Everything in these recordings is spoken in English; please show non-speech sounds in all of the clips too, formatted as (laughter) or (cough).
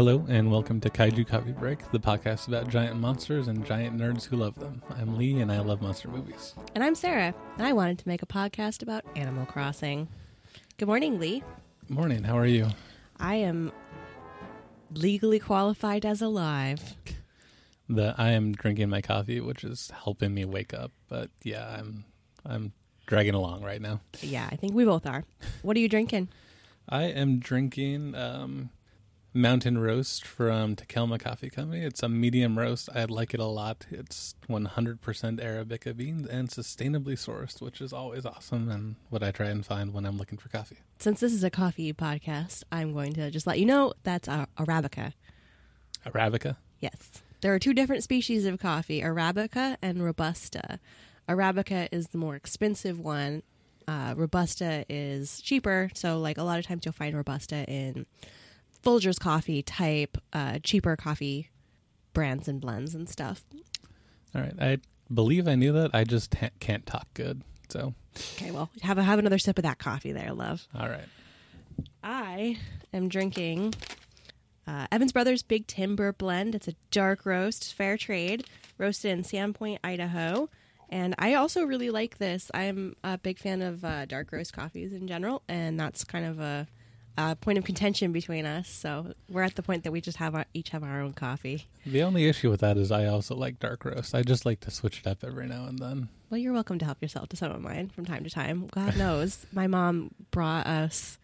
Hello, and welcome to Kaiju Coffee Break, the podcast about giant monsters and giant nerds who love them. I'm Lee, and I love monster movies. And I'm Sarah, and I wanted to make a podcast about Animal Crossing. Good morning, Lee. Morning, how are you? I am legally qualified as alive. The I am drinking my coffee, which is helping me wake up. But yeah, I'm I'm dragging along right now. Yeah, I think we both are. What are you drinking? I am drinking um, Mountain Roast from Takelma Coffee Company. It's a medium roast. I like it a lot. It's 100% Arabica beans and sustainably sourced, which is always awesome and what I try and find when I'm looking for coffee. Since this is a coffee podcast, I'm going to just let you know that's Arabica. Arabica? Yes. There are two different species of coffee, Arabica and Robusta. Arabica is the more expensive one. Uh, Robusta is cheaper. So, like, a lot of times you'll find Robusta in Folgers coffee type, uh, cheaper coffee brands and blends and stuff. All right. I believe I knew that. I just ha- can't talk good. So, Okay, well, have a, have another sip of that coffee there, love. all right. I am drinking uh, Evans Brothers Big Timber Blend. It's a dark roast, fair trade, roasted in Sandpoint, Idaho. And I also really like this. I'm a big fan of uh, dark roast coffees in general, and that's kind of a, a point of contention between us. So we're at the point that we just have our, each have our own coffee. The only issue with that is I also like dark roast. I just like to switch it up every now and then. Well, you're welcome to help yourself to some of mine from time to time. God knows, (laughs) my mom brought us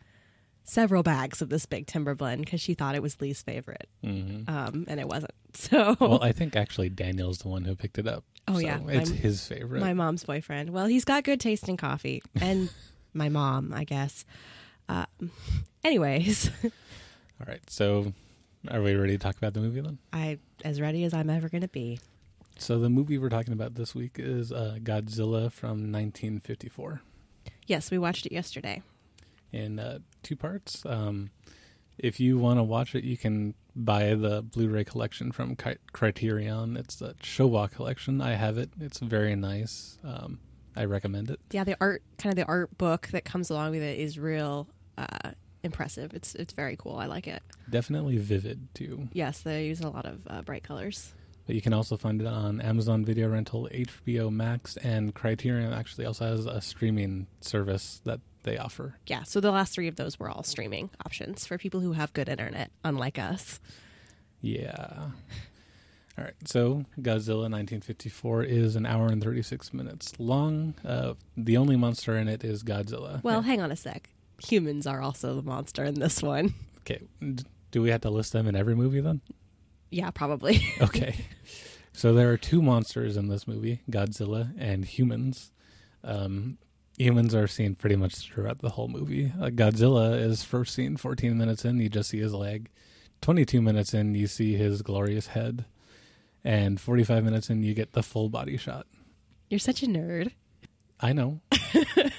several bags of this big timber blend because she thought it was Lee's favorite, hmm um, and it wasn't. (laughs) So, Well, I think actually Daniel's the one who picked it up. Oh, So yeah. it's I'm- his favorite. my mom's boyfriend. Well, he's got good taste in coffee, and (laughs) my mom, I guess. Um, anyways, (laughs) All right. So, are we ready to talk about the movie then? I as ready as I'm ever going to be. So, the movie we're talking about this week is uh, Godzilla from 1954 Yes, we watched it yesterday. in uh, two parts. Um, if you want to watch it, you can buy the Blu-ray collection from Criterion. It's the Showa collection. I have it. It's very nice. Um, I recommend it. Yeah, the art, kind of the art book that comes along with it, is real uh, impressive. It's it's very cool. I like it. Definitely vivid too. Yes, they use a lot of uh, bright colors. But you can also find it on Amazon Video Rental, HBO Max, and Criterion actually also has a streaming service that they offer. Yeah, so the last three of those were all streaming options for people who have good internet, unlike us. Yeah. (laughs) All right. So Godzilla 1954 is an hour and 36 minutes long. Uh, the only monster in it is Godzilla. Well, hang on a sec. Humans are also the monster in this one. (laughs) okay. Do we have to list them in every movie then? Yeah, probably. (laughs) Okay. so there are two monsters in this movie Godzilla and humans. Um, humans are seen pretty much throughout the whole movie. Uh, Godzilla is first seen 14 minutes in, you just see his leg. 22 minutes in, you see his glorious head. And 45 minutes in, you get the full body shot. You're such a nerd. I know. (laughs)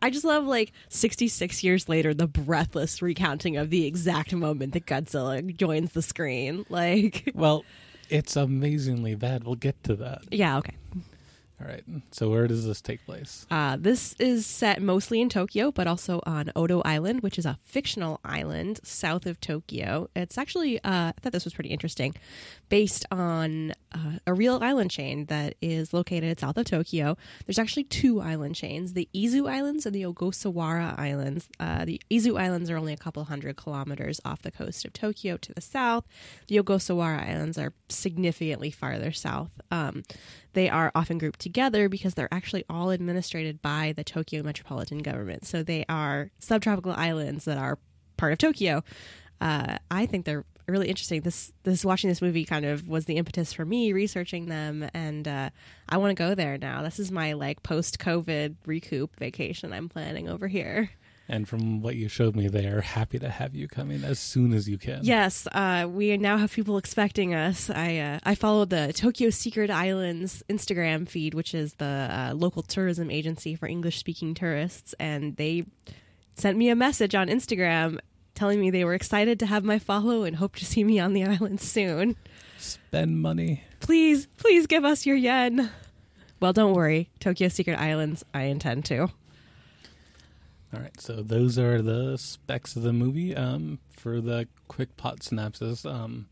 I just love like 66 years later the breathless recounting of the exact moment that Godzilla joins the screen. (laughs) Like, Well, it's amazingly bad. We'll get to that. yeah, okay. All right. So where does this take place? Uh, this is set mostly in Tokyo, but also on Odo Island, which is a fictional island south of Tokyo. It's actually, uh, I thought this was pretty interesting, based on uh, a real island chain that is located south of Tokyo. There's actually two island chains the Izu Islands and the Ogasawara Islands. Uh, the Izu Islands are only a couple hundred kilometers off the coast of Tokyo to the south. The Ogasawara Islands are significantly farther south. Um, they are often grouped together because they're actually all administered by the Tokyo metropolitan government. So they are subtropical islands that are part of Tokyo. Uh, I think they're really interesting. This this watching this movie kind of was the impetus for me researching them, and uh, I want to go there now. This is my like post COVID recoup vacation I'm planning over here. And from what you showed me, they are happy to have you coming as soon as you can. Yes, uh, we now have people expecting us. I uh, I followed the Tokyo Secret Islands Instagram feed, which is the uh, local tourism agency for English speaking tourists, and they sent me a message on Instagram telling me they were excited to have my follow and hope to see me on the (laughs) island soon. Spend money. Please, please give us your yen. Well, don't worry, Tokyo Secret Islands, I intend to. All right, so those are the specs of the movie. Um, for the quick plot synopsis, um,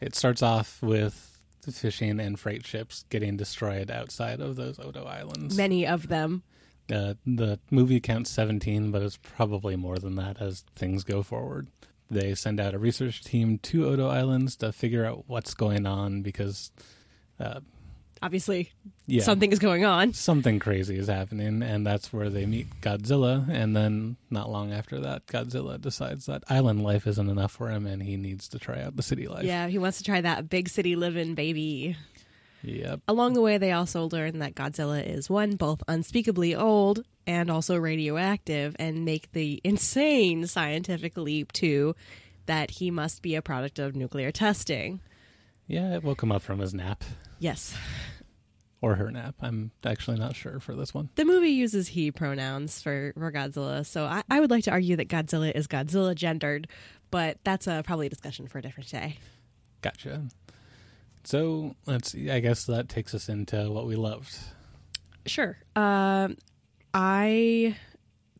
it starts off with fishing and freight ships getting destroyed outside of those Odo Islands. Many of them. Uh, the movie counts 17, but it's probably more than that as things go forward. They send out a research team to Odo Islands to figure out what's going on because, uh, Obviously, yeah, something is going on. something crazy is happening, and that's where they meet Godzilla. And then, not long after that, Godzilla decides that island life isn't enough for him, and he needs to try out the city life. Yeah, he wants to try that big city living, baby. Yep. Along the way, they also learn that Godzilla is one, both unspeakably old and also radioactive, and make the insane scientific leap to that he must be a product of nuclear testing. Yeah, it woke him up from his nap Yes. or her nap. I'm actually not sure for this one. The movie uses he pronouns for, for Godzilla, so I, I would like to argue that Godzilla is Godzilla gendered, but that's uh, probably a discussion for a different day. Gotcha. So let's. I guess that takes us into what we loved. Sure. Um, I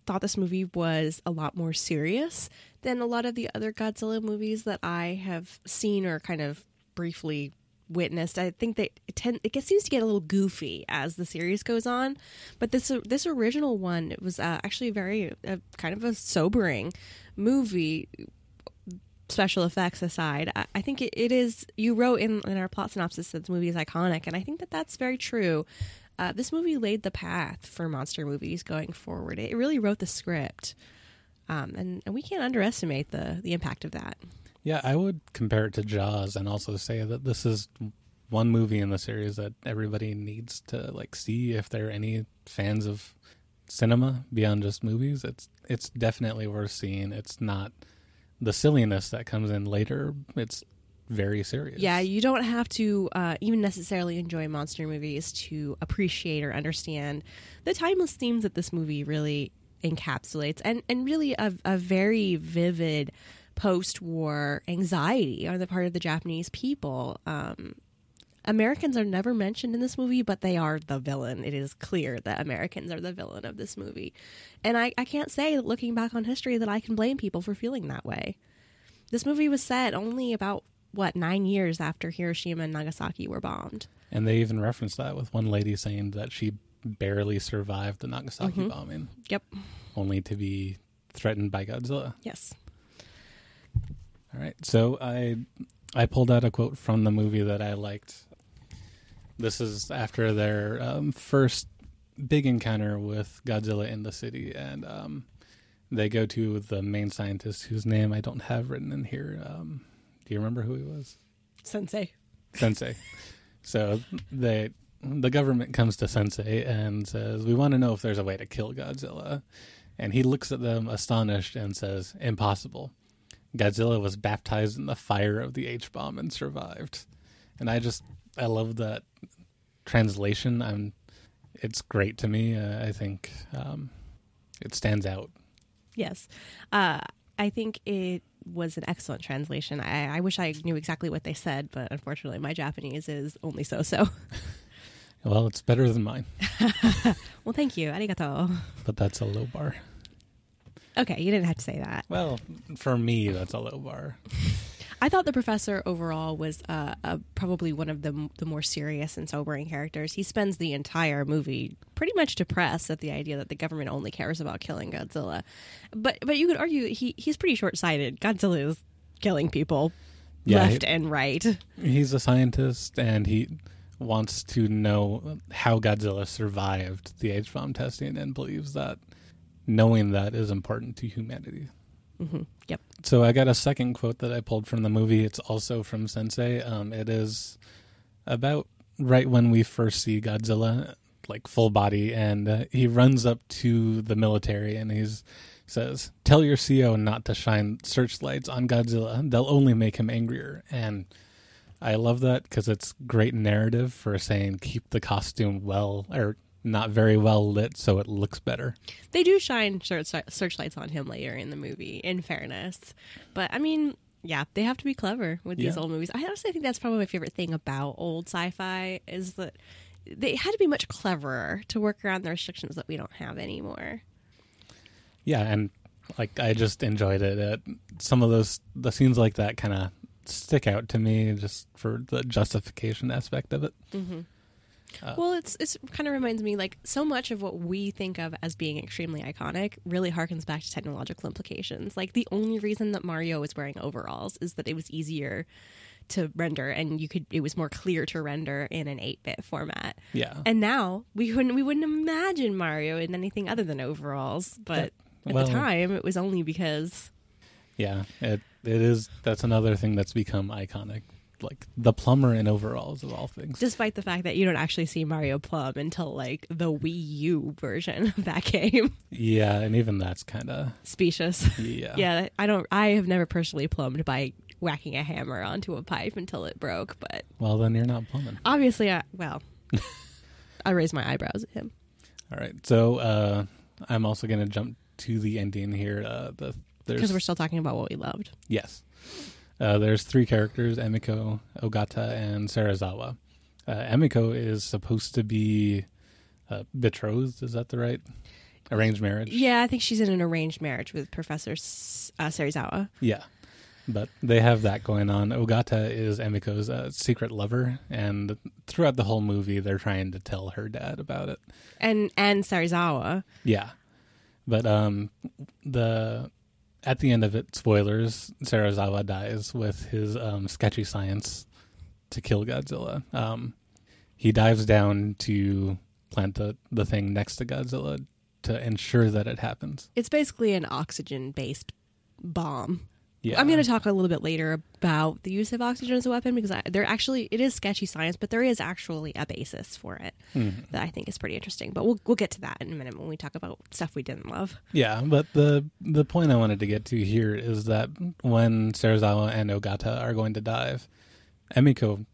thought this movie was a lot more serious than a lot of the other Godzilla movies that I have seen or kind of briefly witnessed. I think that it, tend, it seems to get a little goofy as the series goes on, but this this original one it was uh, actually very uh, kind of a sobering movie. Special effects aside, I, I think it, it is. You wrote in, in our plot synopsis that the movie is iconic, and I think that that's very true. Uh, this movie laid the path for monster movies going forward. It really wrote the script, um, and, and we can't underestimate the the impact of that. Yeah, I would compare it to Jaws and also say that this is one movie in the series that everybody needs to like see if they're any fans of cinema beyond just movies. It's it's definitely worth seeing. It's not the silliness that comes in later. It's very serious. Yeah, you don't have to uh, even necessarily enjoy monster movies to appreciate or understand the timeless themes that this movie really encapsulates, and and really a, a very vivid post-war anxiety on the part of the Japanese people. Um, Americans are never mentioned in this movie, but they are the villain. It is clear that Americans are the villain of this movie. And I, I can't say, looking back on history, that I can blame people for feeling that way. This movie was set only about, what, nine years after Hiroshima and Nagasaki were bombed. And they even referenced that with one lady saying that she barely survived the Nagasaki mm-hmm. bombing, Yep. only to be threatened by Godzilla. Yes. All right. So I I pulled out a quote from the movie that I liked. This is after their um, first big encounter with Godzilla in the city, and um, they go to the main scientist whose name I don't have written in here. Um, do you remember who he was? Sensei. Sensei. So they the government comes to Sensei and says, "We want to know if there's a way to kill Godzilla." And he looks at them astonished and says, "Impossible. Godzilla was baptized in the fire of the H bomb and survived." And I just I love that translation. I'm it's great to me. Uh, I think um, it stands out. Yes. Uh, I think it was an excellent translation. I, I wish I knew exactly what they said, but unfortunately, my Japanese is only so so. (laughs) Well, it's better than mine, (laughs) well, thank you. Arigato. but that's a low bar. Okay, you didn't have to say that. Well, for me, that's a low bar. I thought the professor overall was uh, uh, probably one of the the more serious and sobering characters. He spends the entire movie pretty much depressed at the idea that the government only cares about killing Godzilla. But but you could argue he he's pretty short sighted. Godzilla is killing people Yeah, left he- and right. He's a scientist and he wants to know how Godzilla survived the H bomb testing and believes that knowing that is important to humanity. hmm Yep. So I got a second quote that I pulled from the movie. It's also from Sensei. Um, it is about right when we first see Godzilla, like full body, and uh, he runs up to the military and he's says, "Tell your CO not to shine searchlights on Godzilla. They'll only make him angrier." And I love that because it's great narrative for saying keep the costume well or not very well lit so it looks better. They do shine search- searchlights on him later in the movie, in fairness. But I mean, yeah, they have to be clever with these Yeah. old movies. I honestly think that's probably my favorite thing about old sci-fi is that they had to be much cleverer to work around the restrictions that we don't have anymore. yeah, and like I just enjoyed it. Uh, some of those the scenes like that kind of stick out to me just for the justification aspect of it. Mm-hmm. Uh, well, it's it's kind of reminds me like so much of what we think of as being extremely iconic really harkens back to technological implications. Like the only reason that Mario was wearing overalls is that it was easier to render and you could it was more clear to render in an 8-bit format. Yeah. And now we wouldn't we wouldn't imagine Mario in anything other than overalls, but at well- the time it was only because Yeah, it it is. That's another thing that's become iconic, like the plumber in overalls of all things. despite the fact that you don't actually see Mario Plum until like the Wii U version of that (laughs) game. yeah, and even that's kind of Specious. yeah. yeah, I don't. I have never personally plumbed by whacking a hammer onto a pipe until it broke, but Well, then you're not plumbing. obviously, I well, (laughs) I raised my eyebrows at him. All right, so uh, I'm also going to jump to the ending here. Uh, the because we're still talking about what we loved. yes, uh, there's three characters: Emiko, Ogata, and Serizawa. Uh, Emiko is supposed to be uh, betrothed. Is that the right arranged marriage? Yeah, I think she's in an arranged marriage with Professor S- uh, Serizawa. Yeah. But they have that going on. Ogata is Emiko's uh, secret lover, and throughout the whole movie, they're trying to tell her dad about it. and and Serizawa. Yeah, but um, the at the end of it, spoilers: Serizawa dies with his um, sketchy science to kill Godzilla. Um, he dives down to plant the the thing next to Godzilla to ensure that it happens. It's basically an oxygen based bomb. Yeah, I'm going to talk a little bit later about the use of oxygen as a weapon because I, there actually it is sketchy science, but there is actually a basis for it Mhm. that I think is pretty interesting. But we'll we'll get to that in a minute when we talk about stuff we didn't love. Yeah, but the the point I wanted to get to here is that when Serizawa and Ogata are going to dive, Emiko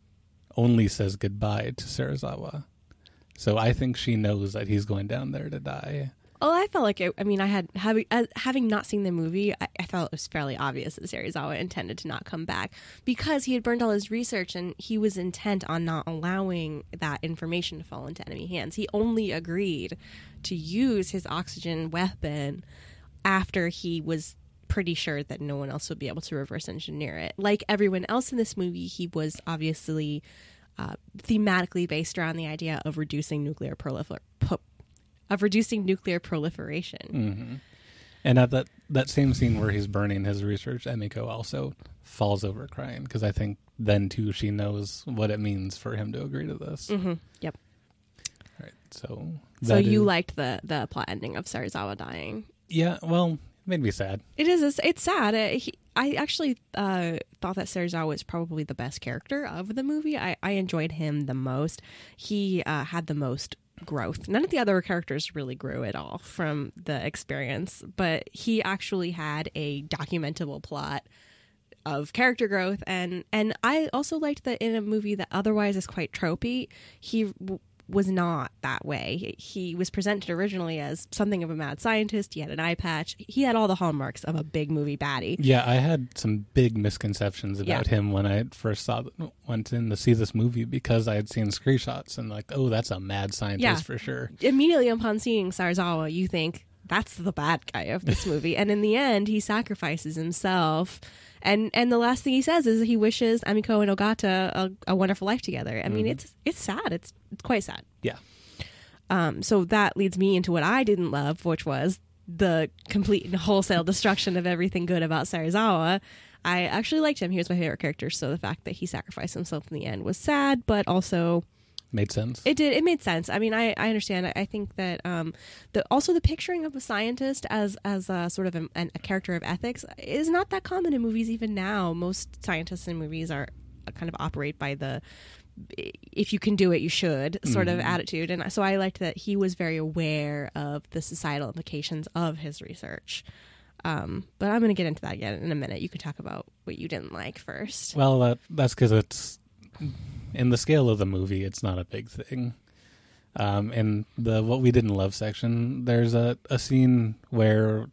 only says goodbye to Serizawa. So I think she knows that he's going down there to die. Oh, I felt like it, I mean, I had having uh, having not seen the movie, I, I felt it was fairly obvious that Serizawa intended to not come back because he had burned all his research and he was intent on not allowing that information to fall into enemy hands. He only agreed to use his oxygen weapon after he was pretty sure that no one else would be able to reverse engineer it. Like everyone else in this movie, he was obviously uh, thematically based around the idea of reducing nuclear prolifer- pu- of reducing nuclear proliferation. hmm And at that that same scene where he's burning his research, Emiko also falls over crying because I think then too she knows what it means for him to agree to this. hmm Yep. Right. So So you is- liked the the plot ending of Serizawa dying? yeah? Well, it made me sad. It is. It's, it's sad. Uh, he, I actually uh, thought that Serizawa was probably the best character of the movie. I, I enjoyed him the most. He uh, had the most growth. None of the other characters really grew at all from the experience, but he actually had a documentable plot of character growth and and I also liked that in a movie that otherwise is quite tropey, he was not that way. He, was presented originally as something of a mad scientist. He had an eye patch. He had all the hallmarks of a big movie baddie. Yeah, I had some big misconceptions about him when I first saw went in to see this movie because I had seen screenshots and like, oh, that's a mad scientist Yeah. for sure. Immediately upon seeing Serizawa, you think that's the bad guy of this (laughs) movie, and in the end, he sacrifices himself. And and the last thing he says is he wishes Emiko and Ogata a, a wonderful life together. I mean, it's it's sad. It's it's quite sad. Yeah, Um, so that leads me into what I didn't love, which was the complete and wholesale destruction of everything good about Serizawa. I actually liked him. He was my favorite character. So the fact that he sacrificed himself in the end was sad, but also made sense. it did. It made sense. I mean, I, I understand. I, I think that um, the also the picturing of a scientist as as a sort of a, an, a character of ethics is not that common in movies. Even now, most scientists in movies are uh, kind of operate by the if you can do it, you should sort of attitude. And so I liked that he was very aware of the societal implications of his research. Um, but I'm going to get into that again in a minute. You can talk about what you didn't like first. well, that, that's because it's in the scale of the movie. It's not a big thing. Um, in the what we didn't love section, there's a, a scene where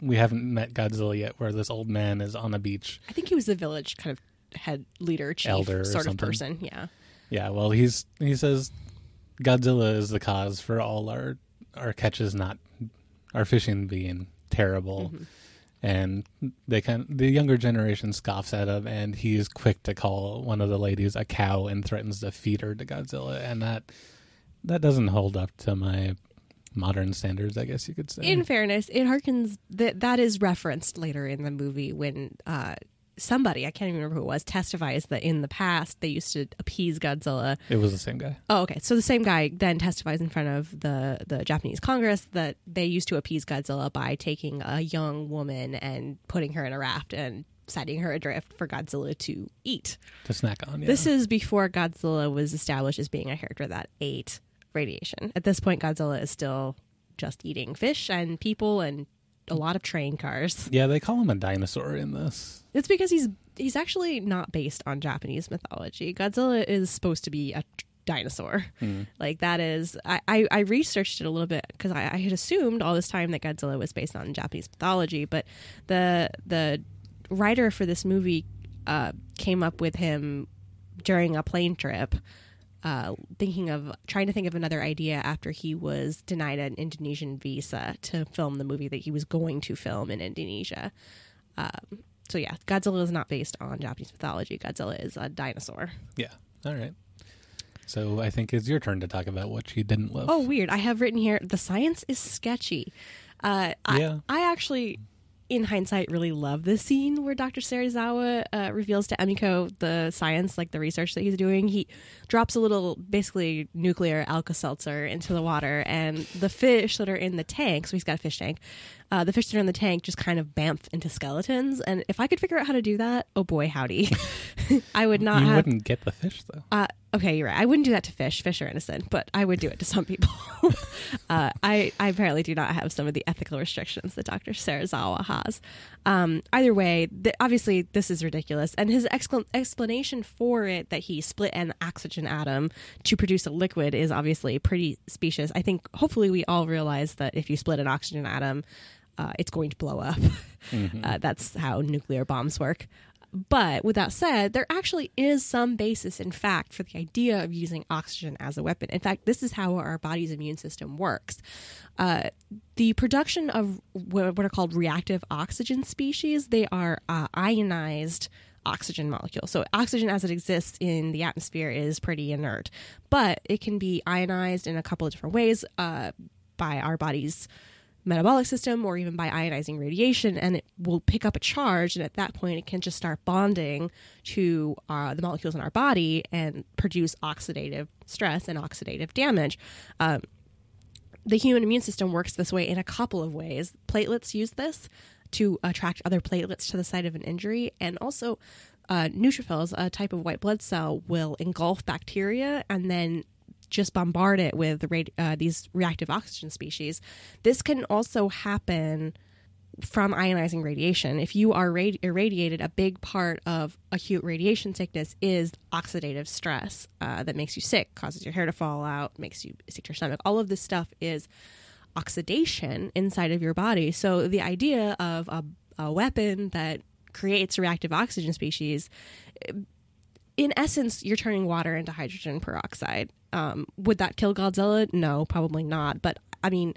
we haven't met Godzilla yet, where this old man is on a beach. I think he was the village kind of head leader, chief Elder or sort of person. Yeah. Yeah, well, he's he says Godzilla is the cause for all our our catches not our fishing being terrible. And they kind the younger generation scoffs at him, and he is quick to call one of the ladies a cow and threatens to feed her to Godzilla, and that that doesn't hold up to my modern standards, I guess you could say. In fairness, it harkens that that is referenced later in the movie when uh, somebody I can't even remember who it was testifies that in the past they used to appease Godzilla. it was the same guy. Oh, okay. So the same guy then testifies in front of the the Japanese Congress that they used to appease Godzilla by taking a young woman and putting her in a raft and setting her adrift for Godzilla to eat. to snack on. Yeah. This is before Godzilla was established as being a character that ate radiation. At this point, Godzilla is still just eating fish and people and a lot of train cars. yeah, they call him a dinosaur in this. It's because he's he's actually not based on Japanese mythology. Godzilla is supposed to be a dinosaur. Like that is I, I, I researched it a little bit because I, I had assumed all this time that Godzilla was based on Japanese mythology, but the the writer for this movie uh, came up with him during a plane trip. Uh, thinking of trying to think of another idea after he was denied an Indonesian visa to film the movie that he was going to film in Indonesia. Um, so yeah, Godzilla is not based on Japanese mythology. Godzilla is a dinosaur. Yeah. All right. So I think it's your turn to talk about what you didn't love. Oh, weird. I have written here the science is sketchy. Uh, Yeah. I, I actually, in hindsight, really love this scene where Dr. Serizawa uh, reveals to Emiko the science, like the research that he's doing. He drops a little, basically, nuclear Alka Seltzer into the water, and the fish that are in the tank, so he's got a fish tank, uh, the fish that are in the tank just kind of bamf into skeletons. And if I could figure out how to do that, oh boy, howdy. (laughs) I would not you have. wouldn't get the fish though. Uh, okay, you're right. I wouldn't do that to fish. Fish are innocent, but I would do it to some people. (laughs) uh, I, I apparently do not have some of the ethical restrictions that Dr. Serizawa has. Um, either way, th- obviously this is ridiculous, and his excla- explanation for it that he split an oxygen atom to produce a liquid is obviously pretty specious. I think hopefully we all realize that if you split an oxygen atom, uh, it's going to blow up. (laughs) Uh, that's how nuclear bombs work. But with that said, there actually is some basis in fact for the idea of using oxygen as a weapon. In fact, this is how our body's immune system works. Uh, the production of what are called reactive oxygen species, they are uh, ionized oxygen molecule. So oxygen as it exists in the atmosphere is pretty inert, but it can be ionized in a couple of different ways uh, by our body's metabolic system or even by ionizing radiation and it will pick up a charge and at that point it can just start bonding to uh, the molecules in our body and produce oxidative stress and oxidative damage. Um, the human immune system works this way in a couple of ways. Platelets use this to attract other platelets to the site of an injury and also uh, neutrophils a type of white blood cell will engulf bacteria and then just bombard it with radi- uh, these reactive oxygen species. This can also happen from ionizing radiation. If you are radi- irradiated, a big part of acute radiation sickness is oxidative stress uh, that makes you sick, causes your hair to fall out, makes you sick to your stomach. All of this stuff is oxidation inside of your body. So the idea of a, a weapon that creates reactive oxygen species in essence, you're turning water into hydrogen peroxide. Um, would that kill Godzilla? No, probably not. But I mean,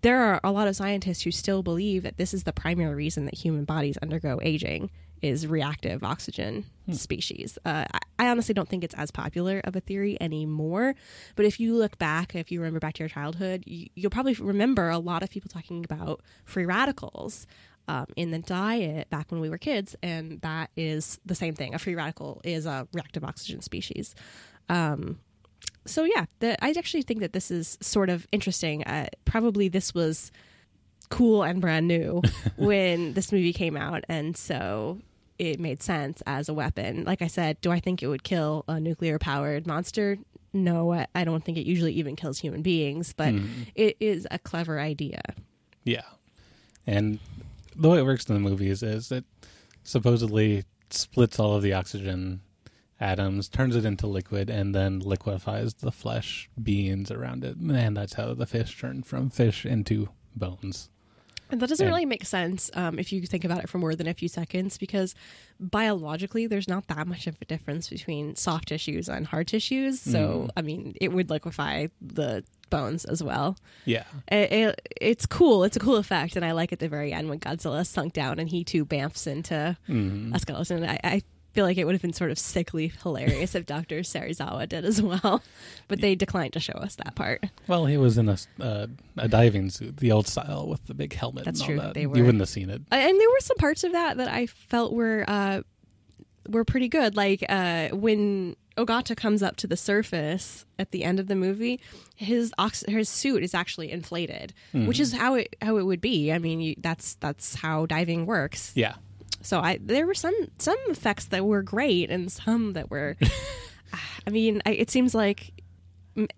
there are a lot of scientists who still believe that this is the primary reason that human bodies undergo aging is reactive oxygen species. Uh, I, I honestly don't think it's as popular of a theory anymore. But if you look back, if you remember back to your childhood, you, you'll probably remember a lot of people talking about free radicals um, in the diet back when we were kids, and that is the same thing. A free radical is a reactive oxygen species. Um, so yeah, the, I actually think that this is sort of interesting. Uh, probably this was cool and brand new (laughs) when this movie came out, and so it made sense as a weapon. Like I said, do I think it would kill a nuclear powered monster? No, I, I don't think it usually even kills human beings, but it is a clever idea. Yeah. And the way it works in the movies is it supposedly splits all of the oxygen atoms, turns it into liquid, and then liquefies the flesh beings around it. And that's how the fish turn from fish into bones. And that doesn't And- really make sense um, if you think about it for more than a few seconds, because biologically, there's not that much of a difference between soft tissues and hard tissues. So, I mean, it would liquefy the bones as well. Yeah. It, it, it's cool. It's a cool effect, and I like at the very end when Godzilla sunk down and he too bamfs into Mhm. a skeleton. I, I feel like it would have been sort of sickly hilarious if Dr. Serizawa did as well, (laughs) but they declined to show us that part. Well, he was in a, uh, a diving suit, the old style with the big helmet. That's and all true, That. they You wouldn't have seen it. And there were some parts of that that I felt were uh, were pretty good. Like uh, when Ogata comes up to the surface at the end of the movie, his ox- his suit is actually inflated, which is how it how it would be. I mean, you, that's that's how diving works. Yeah. So I there were some some effects that were great and some that were. (laughs) I mean, I, it seems like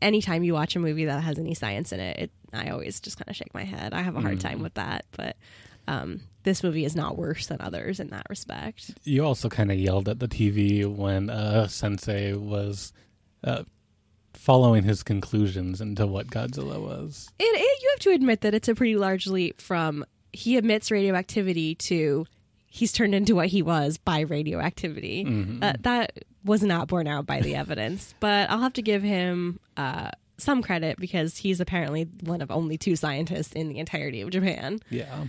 anytime you watch a movie that has any science in it, it I always just kind of shake my head. I have a hard time with that, but um, this movie is not worse than others in that respect. You also kind of yelled at the TV when uh, Sensei was uh, following his conclusions into what Godzilla was. It, it you have to admit that it's a pretty large leap from he emits radioactivity to he's turned into what he was by radioactivity. Uh, that was not borne out by the evidence, (laughs) but I'll have to give him uh, some credit because he's apparently one of only two scientists in the entirety of Japan. Yeah.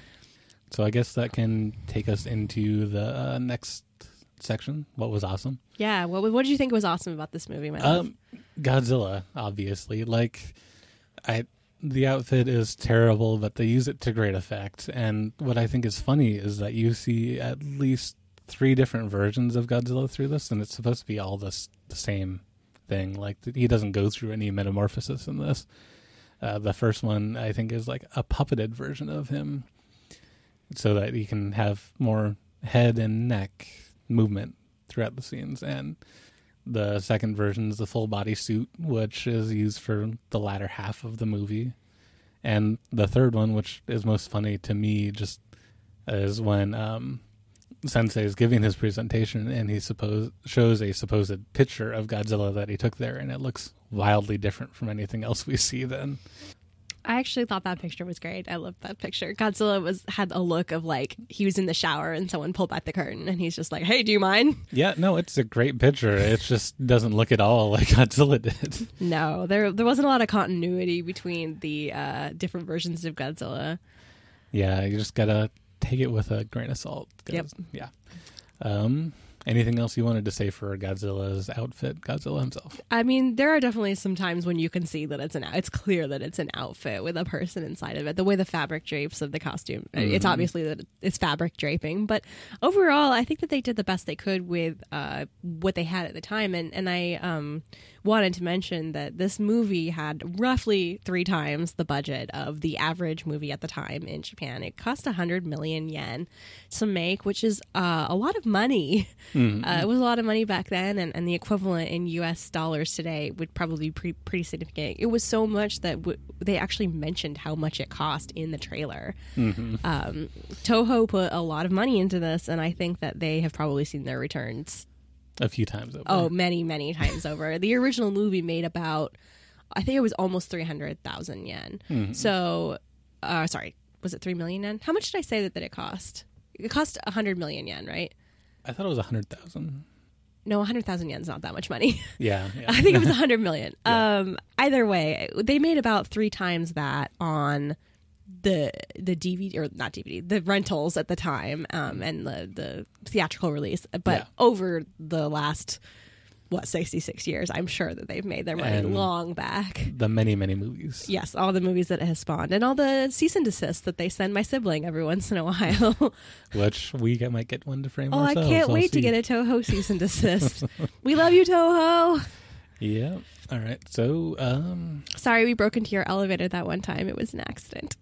So I guess that can take us into the uh, next section. What was awesome? Yeah, what what did you think was awesome about this movie, my? Um, Godzilla, obviously. Like, I the outfit is terrible, but they use it to great effect. And what I think is funny is that you see at least three different versions of Godzilla through this, and it's supposed to be all this the same thing. Like he doesn't go through any metamorphosis in this. Uh, the first one, I think, is like a puppeted version of him, so that he can have more head and neck movement throughout the scenes. And the second version is the full body suit, which is used for the latter half of the movie. And the third one, which is most funny to me, just is when um, Sensei is giving his presentation and he suppose shows a supposed picture of Godzilla that he took there, and it looks wildly different from anything else we see. Then, I actually thought that picture was great. I loved that picture. Godzilla was had a look of like he was in the shower and someone pulled back the curtain and he's just like, "Hey, do you mind?" yeah, no, it's a great picture. It just doesn't look at all like (laughs) Godzilla did. No, there there wasn't a lot of continuity between the uh, different versions of Godzilla. Yeah, you just gotta take it with a grain of salt. Yep. Yeah. Um. Anything else you wanted to say for Godzilla's outfit? Godzilla himself. I mean, there are definitely some times when you can see that it's an it's clear that it's an outfit with a person inside of it. The way the fabric drapes of the costume, it's obviously that it's fabric draping. But overall, I think that they did the best they could with uh, what they had at the time. And and I um, wanted to mention that this movie had roughly three times the budget of the average movie at the time in Japan. It cost a hundred million yen to make, which is uh, a lot of money. (laughs) Uh, it was a lot of money back then, and, and the equivalent in U.S. dollars today would probably be pre- pretty significant. It was so much that w- they actually mentioned how much it cost in the trailer. Um, Toho put a lot of money into this, and I think that they have probably seen their returns. A few times over. Oh, many, many times (laughs) over. The original movie made about, I think it was almost three hundred thousand yen. So, uh, sorry, was it three million yen? How much did I say that, that it cost? It cost a hundred million yen, right? I thought it was a hundred thousand. No, 100,000 yen is not that much money. (laughs) Yeah. yeah. I think it was 100 (laughs) million. Um, either way, they made about three times that on the the DVD or not DVD, the rentals at the time, um, and the the theatrical release. But Yeah. over the last what 66 years, I'm sure that they've made their money And- long back. the many many movies. Yes, all the movies that it has spawned, and all the cease and desist that they send my sibling every once in a while. (laughs) Which we get, might get one to frame oh, I can't I'll wait to get a Toho cease and desist. (laughs) we love you, Toho. Yeah. All right. So, um, Sorry, we broke into your elevator that one time. It was an accident.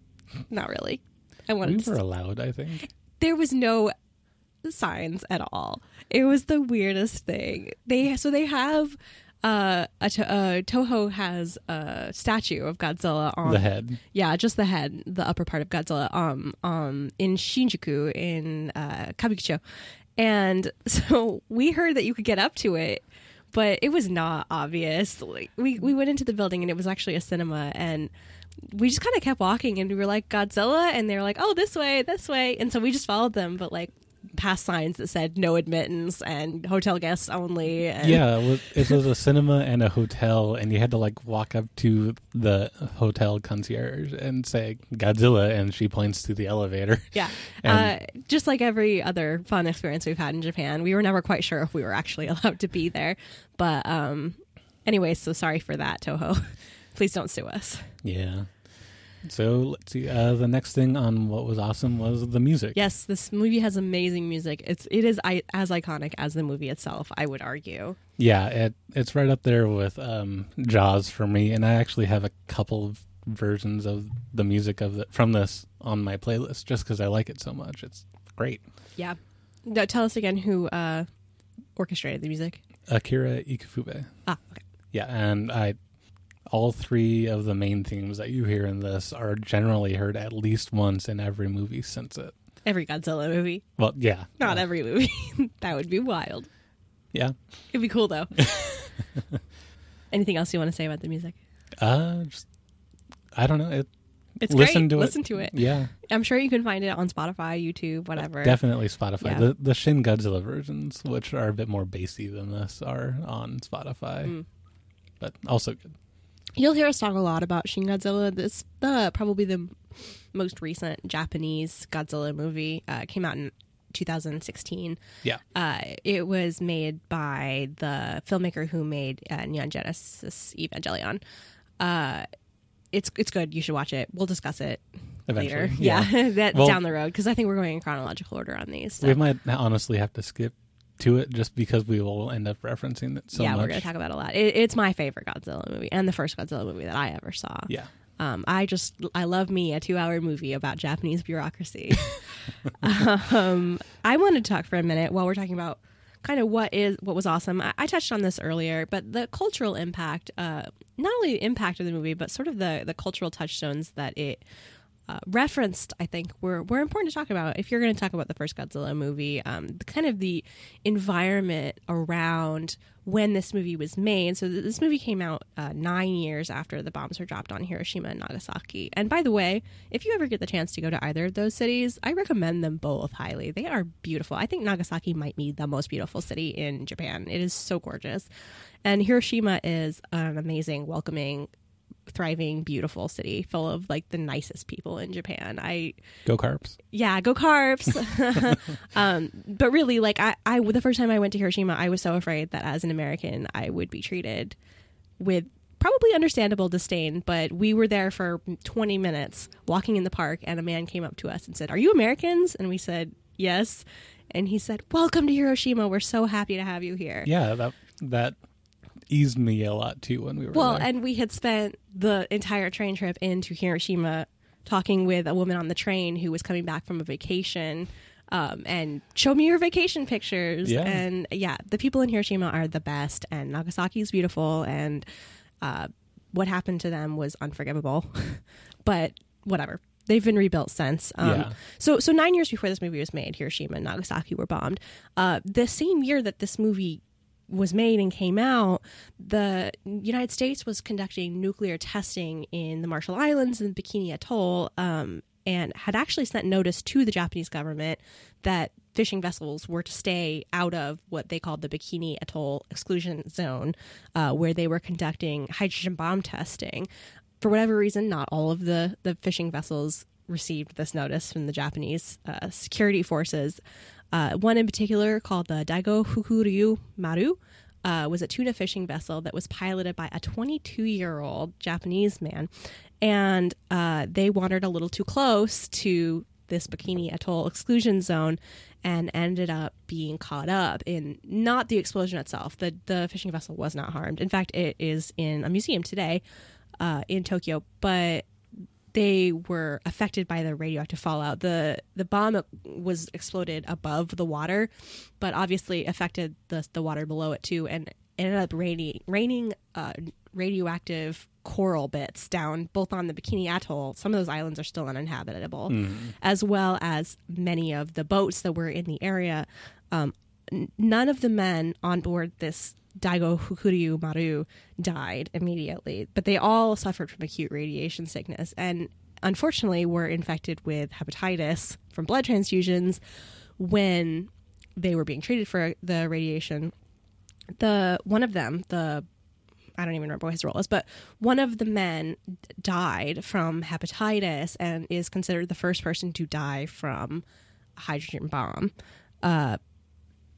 Not really. I we wanted were to. allowed. I think. There was no signs at all. It was the weirdest thing. They so they have uh, a to- uh, Toho has a statue of Godzilla on the head. Yeah, just the head, the upper part of Godzilla, um, um, in Shinjuku in uh, Kabukicho, and (laughs) so we heard that you could get up to it, but it was not obvious. Like, we we went into the building and it was actually a cinema, and we just kind of kept walking, and we were like Godzilla, and they were like, oh, this way, this way, and so we just followed them, but like past signs that said no admittance and hotel guests only. And Yeah, it was, it was a cinema and a hotel, and you had to like walk up to the hotel concierge and say Godzilla, and she points to the elevator. Yeah. (laughs) And- uh, just like every other fun experience we've had in Japan, we were never quite sure if we were actually (laughs) allowed to be there. But um, anyway, so sorry for that, Toho. (laughs) Please don't sue us. Yeah. So let's see. Uh, the next thing on what was awesome was the music. Yes, this movie has amazing music. It's it is I, as iconic as the movie itself. I would argue. Yeah, it it's right up there with um, Jaws for me, and I actually have a couple of versions of the music of the, from this on my playlist just because I like it so much. It's great. Yeah. Now, tell us again who uh, orchestrated the music. Akira Ifukube. Ah, okay. Yeah, and I all three of the main themes that you hear in this are generally heard at least once in every movie since it. Every Godzilla movie, Well, yeah, not yeah, every movie. (laughs) that would be wild. yeah. It'd be cool though. (laughs) (laughs) Anything else you want to say about the music? Uh, just I don't know. It It's Listen great. to it. Listen to it. yeah, I'm sure you can find it on Spotify, YouTube, whatever. definitely Spotify. Yeah. The the Shin Godzilla versions, which are a bit more bassy than this, are on Spotify, Mm. but also good. You'll hear us talk a lot about Shin Godzilla. This the probably the most recent Japanese Godzilla movie uh, came out in 2016. Yeah, Uh, it was made by the filmmaker who made uh, Neon Genesis Evangelion. Uh, it's it's good. You should watch it. We'll discuss it eventually. later. Yeah, (laughs) that Well- down the road because I think we're going in chronological order on these. so- we might honestly have to skip to it just because we will end up referencing it so yeah, much. we're going to talk about it a lot. It, it's my favorite Godzilla movie and the first Godzilla movie that I ever saw. yeah, Um, I just I love me a two hour movie about Japanese bureaucracy. (laughs) um, I want to talk for a minute while we're talking about kind of what is what was awesome. I, I touched on this earlier, but the cultural impact, uh, not only the impact of the movie, but sort of the the cultural touchstones that it. Uh, referenced, I think, were were important to talk about. If you're going to talk about the first Godzilla movie, um, the, kind of the environment around when this movie was made. So th- this movie came out uh, nine years after the bombs were dropped on Hiroshima and Nagasaki. And by the way, if you ever get the chance to go to either of those cities, I recommend them both highly. They are beautiful. I think Nagasaki might be the most beautiful city in Japan. It is so gorgeous, and Hiroshima is an amazing, welcoming. Thriving, beautiful city full of like the nicest people in Japan. I go Carps. yeah, go Carps. (laughs) um, but really, like I, I, the first time I went to Hiroshima, I was so afraid that as an American, I would be treated with probably understandable disdain. But we were there for 20 minutes walking in the park, and a man came up to us and said, "Are you Americans?" And we said, "Yes." And he said, "Welcome to Hiroshima. We're so happy to have you here." Yeah, that that eased me a lot too when we were Well, there. and we had spent the entire train trip into Hiroshima talking with a woman on the train who was coming back from a vacation. Um, and show me your vacation pictures. Yeah. And yeah, the people in Hiroshima are the best, and Nagasaki is beautiful, and uh, what happened to them was unforgivable. (laughs) but whatever. They've been rebuilt since. Um, Yeah. So, so nine years before this movie was made, Hiroshima and Nagasaki were bombed. Uh, the same year that this movie was made and came out, the United States was conducting nuclear testing in the Marshall Islands and Bikini Atoll, um, and had actually sent notice to the Japanese government that fishing vessels were to stay out of what they called the Bikini Atoll exclusion zone, uh, where they were conducting hydrogen bomb testing. For whatever reason, not all of the the fishing vessels received this notice from the Japanese uh, security forces. Uh, one in particular, called the Daigo Fukuryu Maru, uh, was a tuna fishing vessel that was piloted by a 22 year old Japanese man. And uh, they wandered a little too close to this Bikini Atoll exclusion zone and ended up being caught up in not the explosion itself. The, the fishing vessel was not harmed. In fact, it is in a museum today uh, in Tokyo, but they were affected by the radioactive fallout. The the bomb was exploded above the water, but obviously affected the the water below it too, and ended up raining raining uh, radioactive coral bits down both on the Bikini Atoll. Some of those islands are still uninhabitable, as well as many of the boats that were in the area. Um, n- none of the men on board this Daigo Fukuryu Maru died immediately, but they all suffered from acute radiation sickness and unfortunately were infected with hepatitis from blood transfusions, when they were being treated for the radiation, the one of them, the I don't even remember what his role is, but one of the men died from hepatitis and is considered the first person to die from a hydrogen bomb. Uh,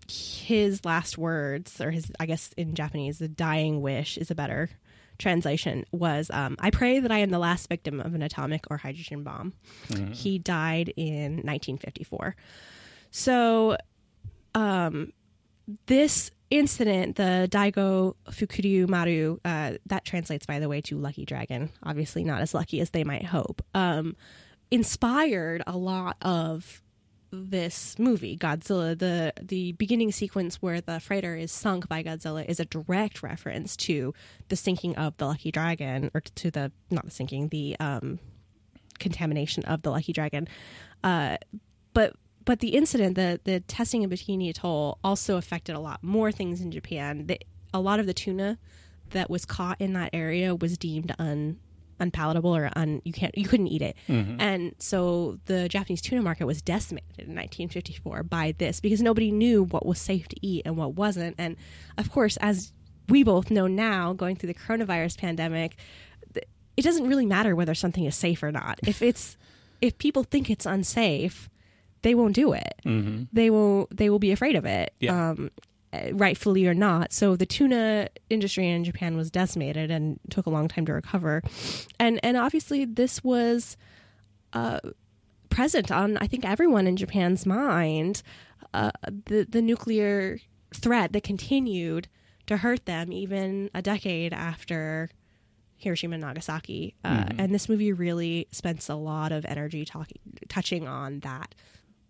his last words, or his, I guess in Japanese, the dying wish is a better translation, was um, I pray that I am the last victim of an atomic or hydrogen bomb. He died in 1954. So, um, this incident, the Daigo Fukuryu Maru, uh, that translates, by the way, to lucky dragon. Obviously, not as lucky as they might hope. Um, inspired a lot of this movie, Godzilla. The the beginning sequence where the freighter is sunk by Godzilla is a direct reference to the sinking of the Lucky Dragon, or to the not the sinking, the um, contamination of the Lucky Dragon. Uh, but but the incident, the the testing in Bikini Atoll, also affected a lot more things in Japan. The, a lot of the tuna that was caught in that area was deemed un unpalatable or un you can't you couldn't eat it. And so the japanese tuna market was decimated in 1954 by this because nobody knew what was safe to eat and what wasn't. And of course as we both know now going through the coronavirus pandemic it doesn't really matter whether something is safe or not. If it's if people think it's unsafe they won't do it. Hmm they will they will be afraid of it. Yeah. um rightfully or not. So the tuna industry in japan was decimated and took a long time to recover. And and obviously this was uh present on i think everyone in japan's mind uh the the nuclear threat that continued to hurt them even a decade after Hiroshima and Nagasaki, uh, and this movie really spends a lot of energy talking, touching on that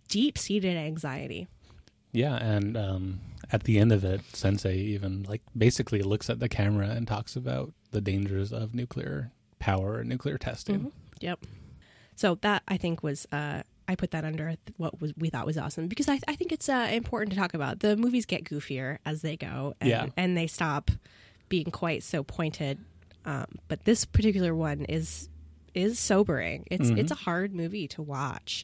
deep-seated anxiety. Yeah, and um, at the end of it, Sensei even like basically looks at the camera and talks about the dangers of nuclear power and nuclear testing. Yep. So that I think was uh, I put that under what was we thought was awesome because I, I think it's uh, important to talk about. The movies get goofier as they go, and, Yeah. and they stop being quite so pointed. Um, but this particular one is is sobering. It's it's a hard movie to watch.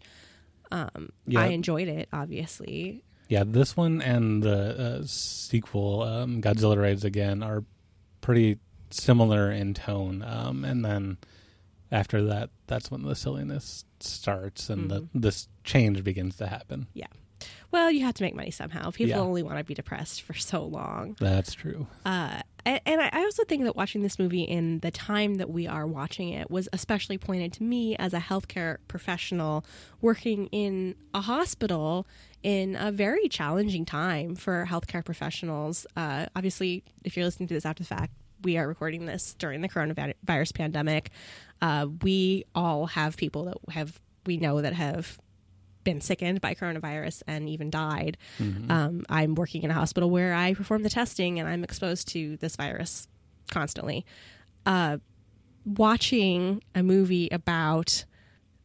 Um, Yeah. I enjoyed it, obviously. Yeah, this one and the uh, sequel, um, Godzilla Raids Again, are pretty similar in tone. Um, and then after that, that's when the silliness starts and the, this change begins to happen. Yeah. Well, you have to make money somehow. People Yeah. only want to be depressed for so long. That's true. Uh, and, I also think that watching this movie in the time that we are watching it was especially pointed to me as a healthcare professional working in a hospital in a very challenging time for healthcare professionals. Uh, obviously, if you're listening to this after the fact, we are recording this during the coronavirus pandemic. Uh, we all have people that have we know that have been sickened by coronavirus and even died. Um, I'm working in a hospital where I perform the testing and I'm exposed to this virus constantly. Uh, watching a movie about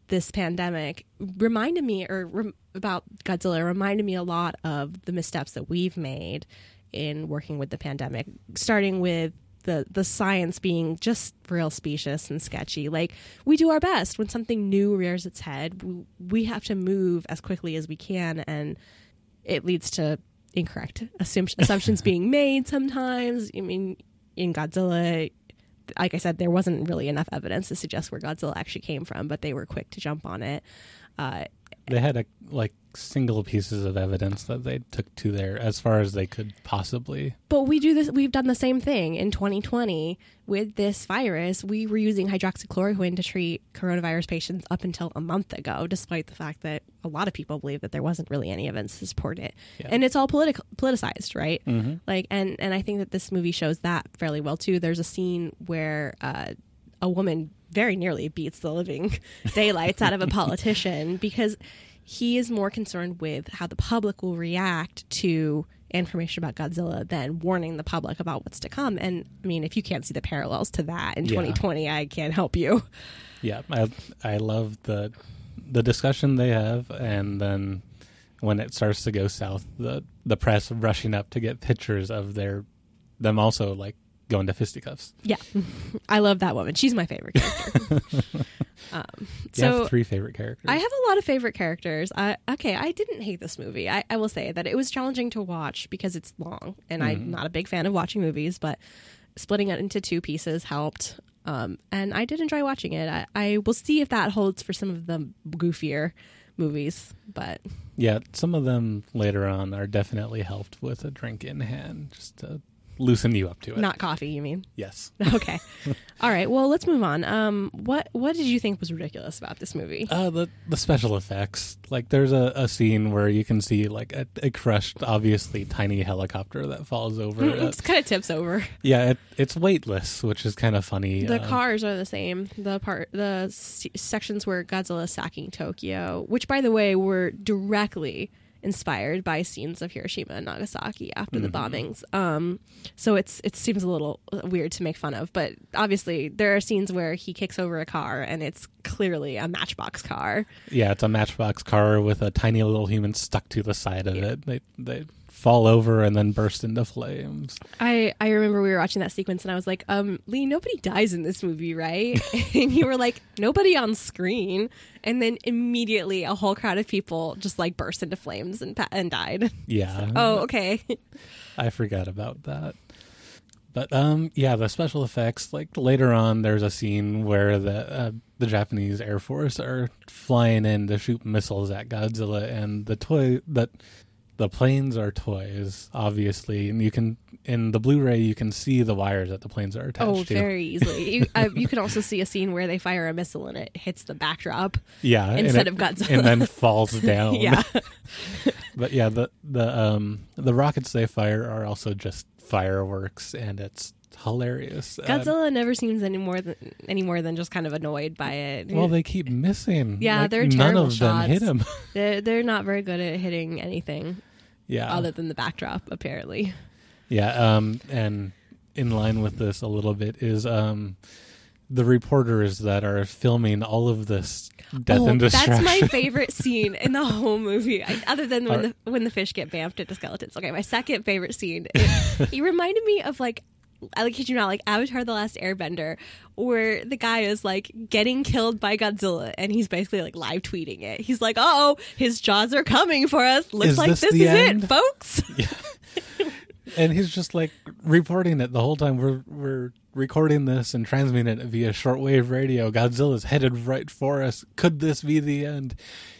this pandemic reminded me, or rem- about Godzilla, reminded me a lot of the missteps that we've made in working with the pandemic, starting with the the science being just real specious and sketchy. Like we do our best when something new rears its head. We, we have to move as quickly as we can, and it leads to incorrect assumptions (laughs) being made. Sometimes, I mean, in Godzilla, like I said, there wasn't really enough evidence to suggest where Godzilla actually came from, but they were quick to jump on it. Uh, They had a, like single pieces of evidence that they took to there as far as they could possibly. But we do this. We've done the same thing in 2020 with this virus. We were using hydroxychloroquine to treat coronavirus patients up until a month ago, despite the fact that a lot of people believe that there wasn't really any evidence to support it. Yeah. And it's all political, politicized, right? Mhm. Like, and and I think that this movie shows that fairly well too. There's a scene where uh, a woman very nearly beats the living (laughs) daylights out of a politician because he is more concerned with how the public will react to information about Godzilla than warning the public about what's to come. And I mean, if you can't see the parallels to that in Yeah. 2020, I can't help you. Yeah, I I love the the discussion they have, and then when it starts to go south, the the press rushing up to get pictures of their them also like going to fisticuffs. Yeah, (laughs) I love that woman. She's my favorite character. (laughs) Um, You so have three favorite characters. I have a lot of favorite characters. I, okay, I didn't hate this movie. I, I will say that it was challenging to watch because it's long, and I'm not a big fan of watching movies, but splitting it into two pieces helped. Um, and I did enjoy watching it. I, I will see if that holds for some of the goofier movies, but yeah, some of them later on are definitely helped with a drink in hand, just to loosen you up to it. not coffee. You mean? yes. (laughs) Okay. All right. Well, let's move on. Um, what what did you think was ridiculous about this movie? Uh, the the special effects, like there's a, a scene where you can see like a, a crushed, obviously tiny helicopter that falls over. Uh, it kind of tips over. yeah, it, it's weightless, which is kind of funny. The Uh, cars are the same. The part, the s- sections where Godzilla's sacking Tokyo, which by the way were directly inspired by scenes of Hiroshima and Nagasaki after the bombings. Um, so it's it seems a little weird to make fun of, but obviously there are scenes where he kicks over a car and it's clearly a Matchbox car. Yeah, it's a Matchbox car with a tiny little human stuck to the side of it. They they fall over and then burst into flames. I, I remember we were watching that sequence and I was like, um, Lee, nobody dies in this movie, right? (laughs) and you were like, nobody on screen. And then immediately a whole crowd of people just like burst into flames and and died. (laughs) Yeah. Oh, okay. (laughs) I forgot about that. But um, yeah, the special effects. Like later on, there's a scene where the uh, the Japanese Air Force are flying in to shoot missiles at Godzilla, and the toy that the planes are toys, obviously, and you can in the Blu-ray you can see the wires that the planes are attached oh, to. very (laughs) easily. You, uh, you can also see a scene where they fire a missile and it hits the backdrop. yeah, instead it- of Godzilla. and then falls (laughs) down. Yeah. (laughs) But yeah, the the um the rockets they fire are also just fireworks, and it's hilarious. Godzilla never seems any more than any more than just kind of annoyed by it. well, they keep missing. Yeah, Like, they're none terrible of them hit him. they're, they're not very good at hitting anything yeah, other than the backdrop, apparently. yeah. Um, and in line with this a little bit is um the reporters that are filming all of this death oh, and destruction. that's my (laughs) favorite scene in the whole movie, I, other than when Are- the when the fish get bamfed into skeletons. Okay, my second favorite scene. It, he (laughs) reminded me of like. I like kid you not, like Avatar: The Last Airbender, where the guy is like getting killed by Godzilla, and he's basically like live tweeting it. He's like, "Oh, his jaws are coming for us. Looks Is like this this, is end?" it, folks." (laughs) Yeah. and he's just like reporting it the whole time we're we're recording this and transmitting it via shortwave radio godzilla's headed right for us could this be the end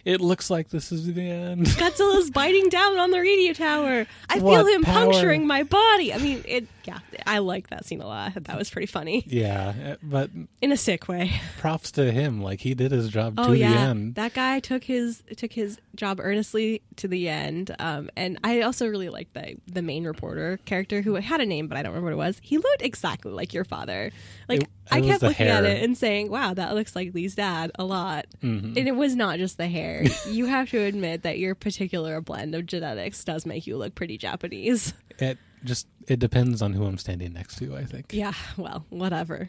it looks like this is the end (laughs) Godzilla's biting down on the radio tower. I feel him power? puncturing my body. I mean, it. Yeah, I like that scene a lot. That was pretty funny yeah uh, but in a sick way. props to him like he did his job Oh to yeah, the end that guy took his took his job earnestly to the end. Um, and I also really liked the the main reporter character who had a name, but I don't remember what it was. He looked exactly like your father. Like It- I it was kept looking at it and saying, "Wow, that looks like Lee's dad a lot." Mhm. And it was not just the hair. (laughs) you have to admit that your particular blend of genetics does make you look pretty Japanese. it just it depends on who i'm standing next to i think Yeah, well, whatever.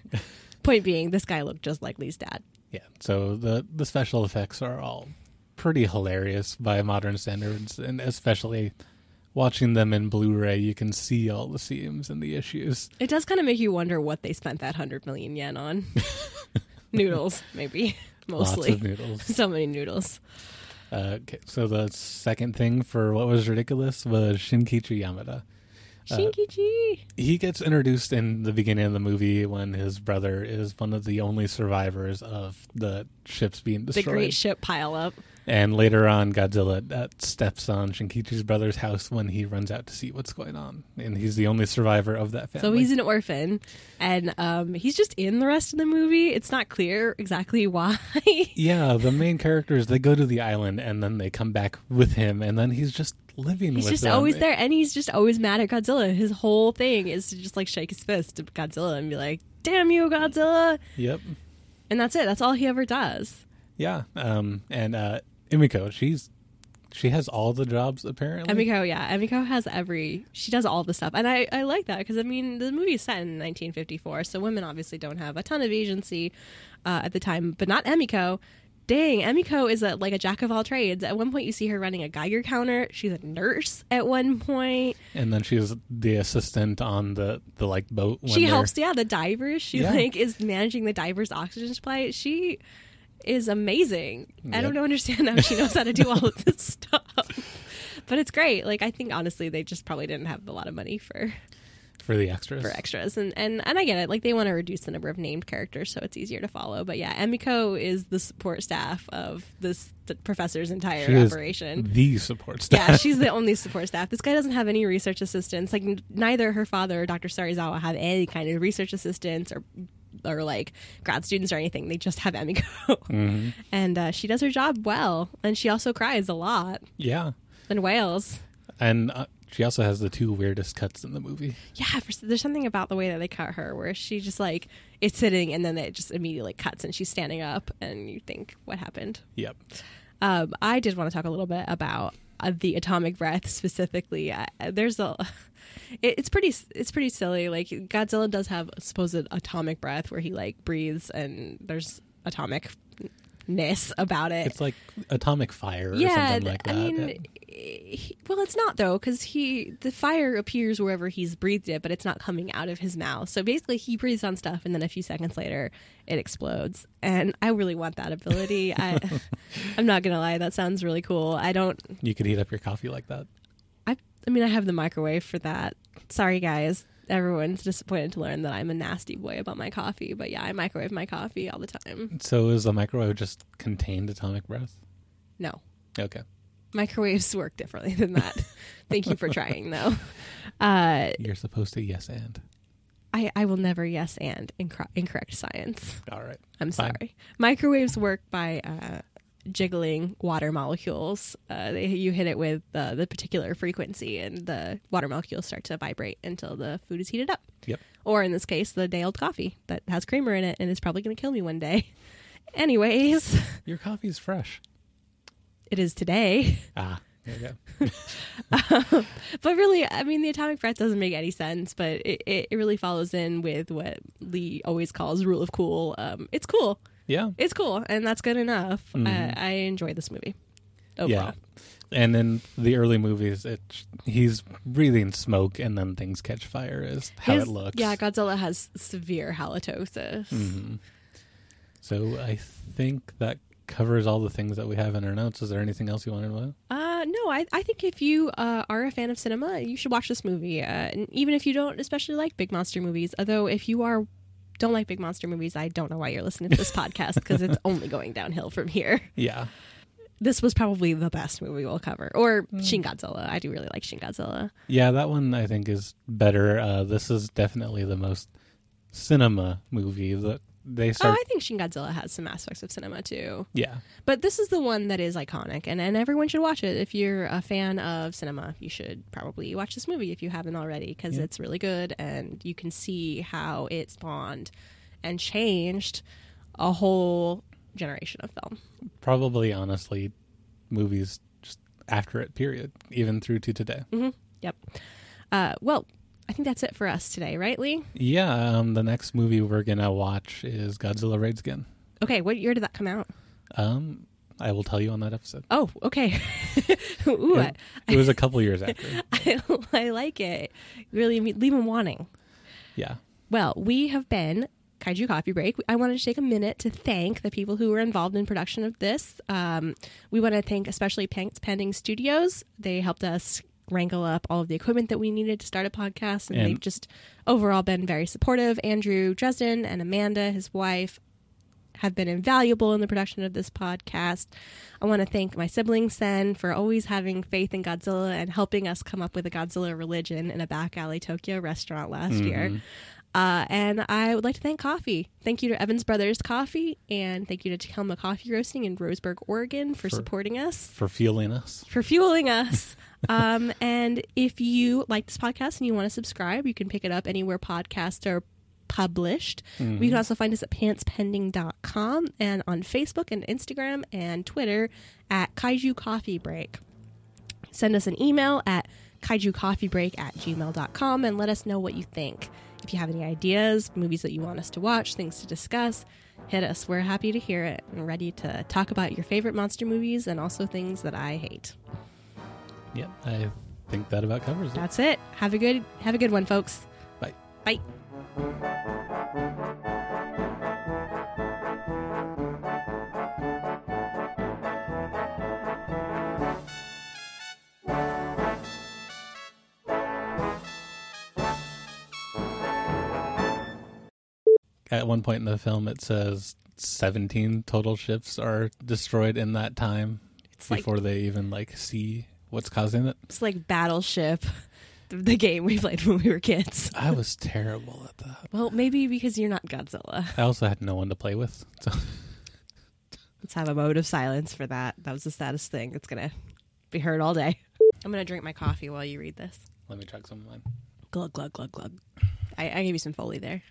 Point being, this guy looked just like Lee's dad. yeah so the the special effects are all pretty hilarious by modern standards and especially watching them in blu-ray you can see all the seams and the issues It does kind of make you wonder what they spent that 100 million yen on. (laughs) Noodles, maybe. Mostly. lots of noodles (laughs) so many noodles. uh, okay, so the second thing for what was ridiculous was shinkichi yamada Uh, Shinkichi. he gets introduced in the beginning of the movie when his brother is one of the only survivors of the ships being destroyed. the great ship pile up. And later on, Godzilla uh, steps on Shinkichi's brother's house when he runs out to see what's going on, and he's the only survivor of that family. So he's an orphan, and um, he's just in the rest of the movie. It's not clear exactly (laughs) why. yeah, the main characters they go to the island and then they come back with him, and then he's just living he's with just them. always there, and he's just always mad at Godzilla. His whole thing is to just like shake his fist at Godzilla and be like, "Damn you, Godzilla!" Yep. And that's it. That's all he ever does. Yeah. Um. And uh, Imiko, she's she has all the jobs apparently. Emiko, yeah, Emiko has every. She does all the stuff, and I I like that because I mean the movie is set in 1954, so women obviously don't have a ton of agency uh, at the time, but not Emiko. Dang, Emiko is a like a jack of all trades. At one point, you see her running a Geiger counter. She's a nurse at one point. and then she's the assistant on the the like boat. When she helps, yeah, the divers. She Yeah. like is managing the divers' oxygen supply. She is amazing. I don't understand how she knows how to do all of this (laughs) stuff. But it's great. Like I think honestly they just probably didn't have a lot of money for for the extras. for extras and and and I get it. Like they want to reduce the number of named characters so it's easier to follow. But yeah, Emiko is the support staff of this the professor's entire She is operation. the support staff. Yeah, she's the (laughs) only support staff. This guy doesn't have any research assistants. Like n- neither her father or Dr. Serizawa have any kind of research assistants or or like grad students or anything. They just have Emiko, Mhm. (laughs) and uh, she does her job well. And she also cries a lot Yeah, and wails. and uh, she also has the two weirdest cuts in the movie. Yeah, for, there's something about the way that they cut her where she just like is sitting and then it just immediately cuts and she's standing up and you think what happened. Yep. Um, I did want to talk a little bit about the atomic breath specifically. Uh, there's a, it, it's pretty, it's pretty silly. Like Godzilla does have supposed atomic breath where he like breathes and there's atomicness about it. It's like atomic fire or yeah, something like that. I mean, he, well, it's not though because he the fire appears wherever he's breathed it, but it's not coming out of his mouth. So basically, he breathes on stuff, and then a few seconds later, it explodes. And I really want that ability. (laughs) I, I'm not gonna lie, that sounds really cool. I don't. you could heat up your coffee like that. I I mean, I have the microwave for that. Sorry, guys. Everyone's disappointed to learn that I'm a nasty boy about my coffee, but yeah, I microwave my coffee all the time. So is the microwave just contained atomic breath? No, Okay. microwaves work differently than that. (laughs) Thank you for trying, though. (laughs) Uh, You're supposed to yes and. I, I will never yes and incor- incorrect science. All right. I'm Fine. sorry. Microwaves work by uh, jiggling water molecules. Uh, they, you hit it with uh, the particular frequency, and the water molecules start to vibrate until the food is heated up. Yep. Or in this case, the day old coffee that has creamer in it and is probably going to kill me one day. (laughs) Anyways, (laughs) Your coffee is fresh. it is today. (laughs) Ah. There you go. But really, I mean, the atomic breath doesn't make any sense, but it, it, it really follows in with what Lee always calls rule of cool. Um, it's cool. Yeah. It's cool, and that's good enough. Mhm. I, I enjoy this movie. Overall. Yeah. And in the early movies, it he's breathing smoke, and then things catch fire. Is how His- it looks. Yeah, Godzilla has severe halitosis. hmm So I think that covers all the things that we have in our notes. Is there anything else you wanted to know? Uh, no, I, I think if you uh, are a fan of cinema, you should watch this movie. Uh, and even if you don't especially like big monster movies, although if you are don't like big monster movies, I don't know why you're listening to this (laughs) podcast because it's only going downhill from here. Yeah. This was probably the best movie we'll cover, or Hmm. Shin Godzilla. I do really like Shin Godzilla. Yeah, that one I think is better. Uh, this is definitely the most cinema movie that they Oh. I think Shin Godzilla has some aspects of cinema too. yeah, But this is the one that is iconic, and, and everyone should watch it. If you're a fan of cinema, you should probably watch this movie if you haven't already, because Yeah. it's really good, and you can see how it spawned and changed a whole generation of film. probably honestly, movies just after it. Period. Even through to today. Yep. Uh, well, I think that's it for us today, right, Lee? Yeah. Um, the next movie we're gonna watch is Godzilla Raids Again. Okay, what year did that come out? Um, I will tell you on that episode. Oh, okay. (laughs) Ooh, I, It was a couple years (laughs) after. I, I like it. Really, leave them wanting. Yeah. Well, we have been Kaiju Coffee Break. I wanted to take a minute to thank the people who were involved in production of this. Um, we want to thank especially Pants Pending Studios. They helped us wrangle up all of the equipment that we needed to start a podcast, and, And- they've just overall been very supportive. Andrew Dresden and Amanda, his wife, have been invaluable in the production of this podcast. I want to thank my siblings Sen for always having faith in Godzilla and helping us come up with a Godzilla religion in a back alley Tokyo restaurant last year. Mm-hmm. Uh, and I would like to thank Coffee. Thank you to Evans Brothers Coffee, and thank you to Takelma Coffee Roasting in Roseburg, Oregon, for, For- supporting us, For fueling us. for fueling us. (laughs) um, and if you like this podcast and you want to subscribe, you can pick it up anywhere podcasts are published. Mm-hmm. You can also find us at pantspending.com and on Facebook and Instagram and Twitter at Kaiju Coffee Break. Send us an email at kaijucoffeebreak at gmail.com and let us know what you think. If you have any ideas, movies that you want us to watch, things to discuss, hit us. We're happy to hear it and ready to talk about your favorite monster movies and also things that I hate. Yep. I think that about covers it. That's it. Have a good have a good one, folks. Bye. Bye. At one point in the film it says 17 total ships are destroyed in that time It's like before they even like see what's causing it. it's like Battleship, (laughs) the, game we played when we were kids. (laughs) I was terrible at that. Well, maybe because you're not Godzilla. I also had no one to play with. So (laughs) Let's have a mode of silence for that. That was the saddest thing. It's gonna be heard all day. I'm gonna drink my coffee while you read this. let me check some of mine. Glug glug glug glug. I, I gave you some foley there.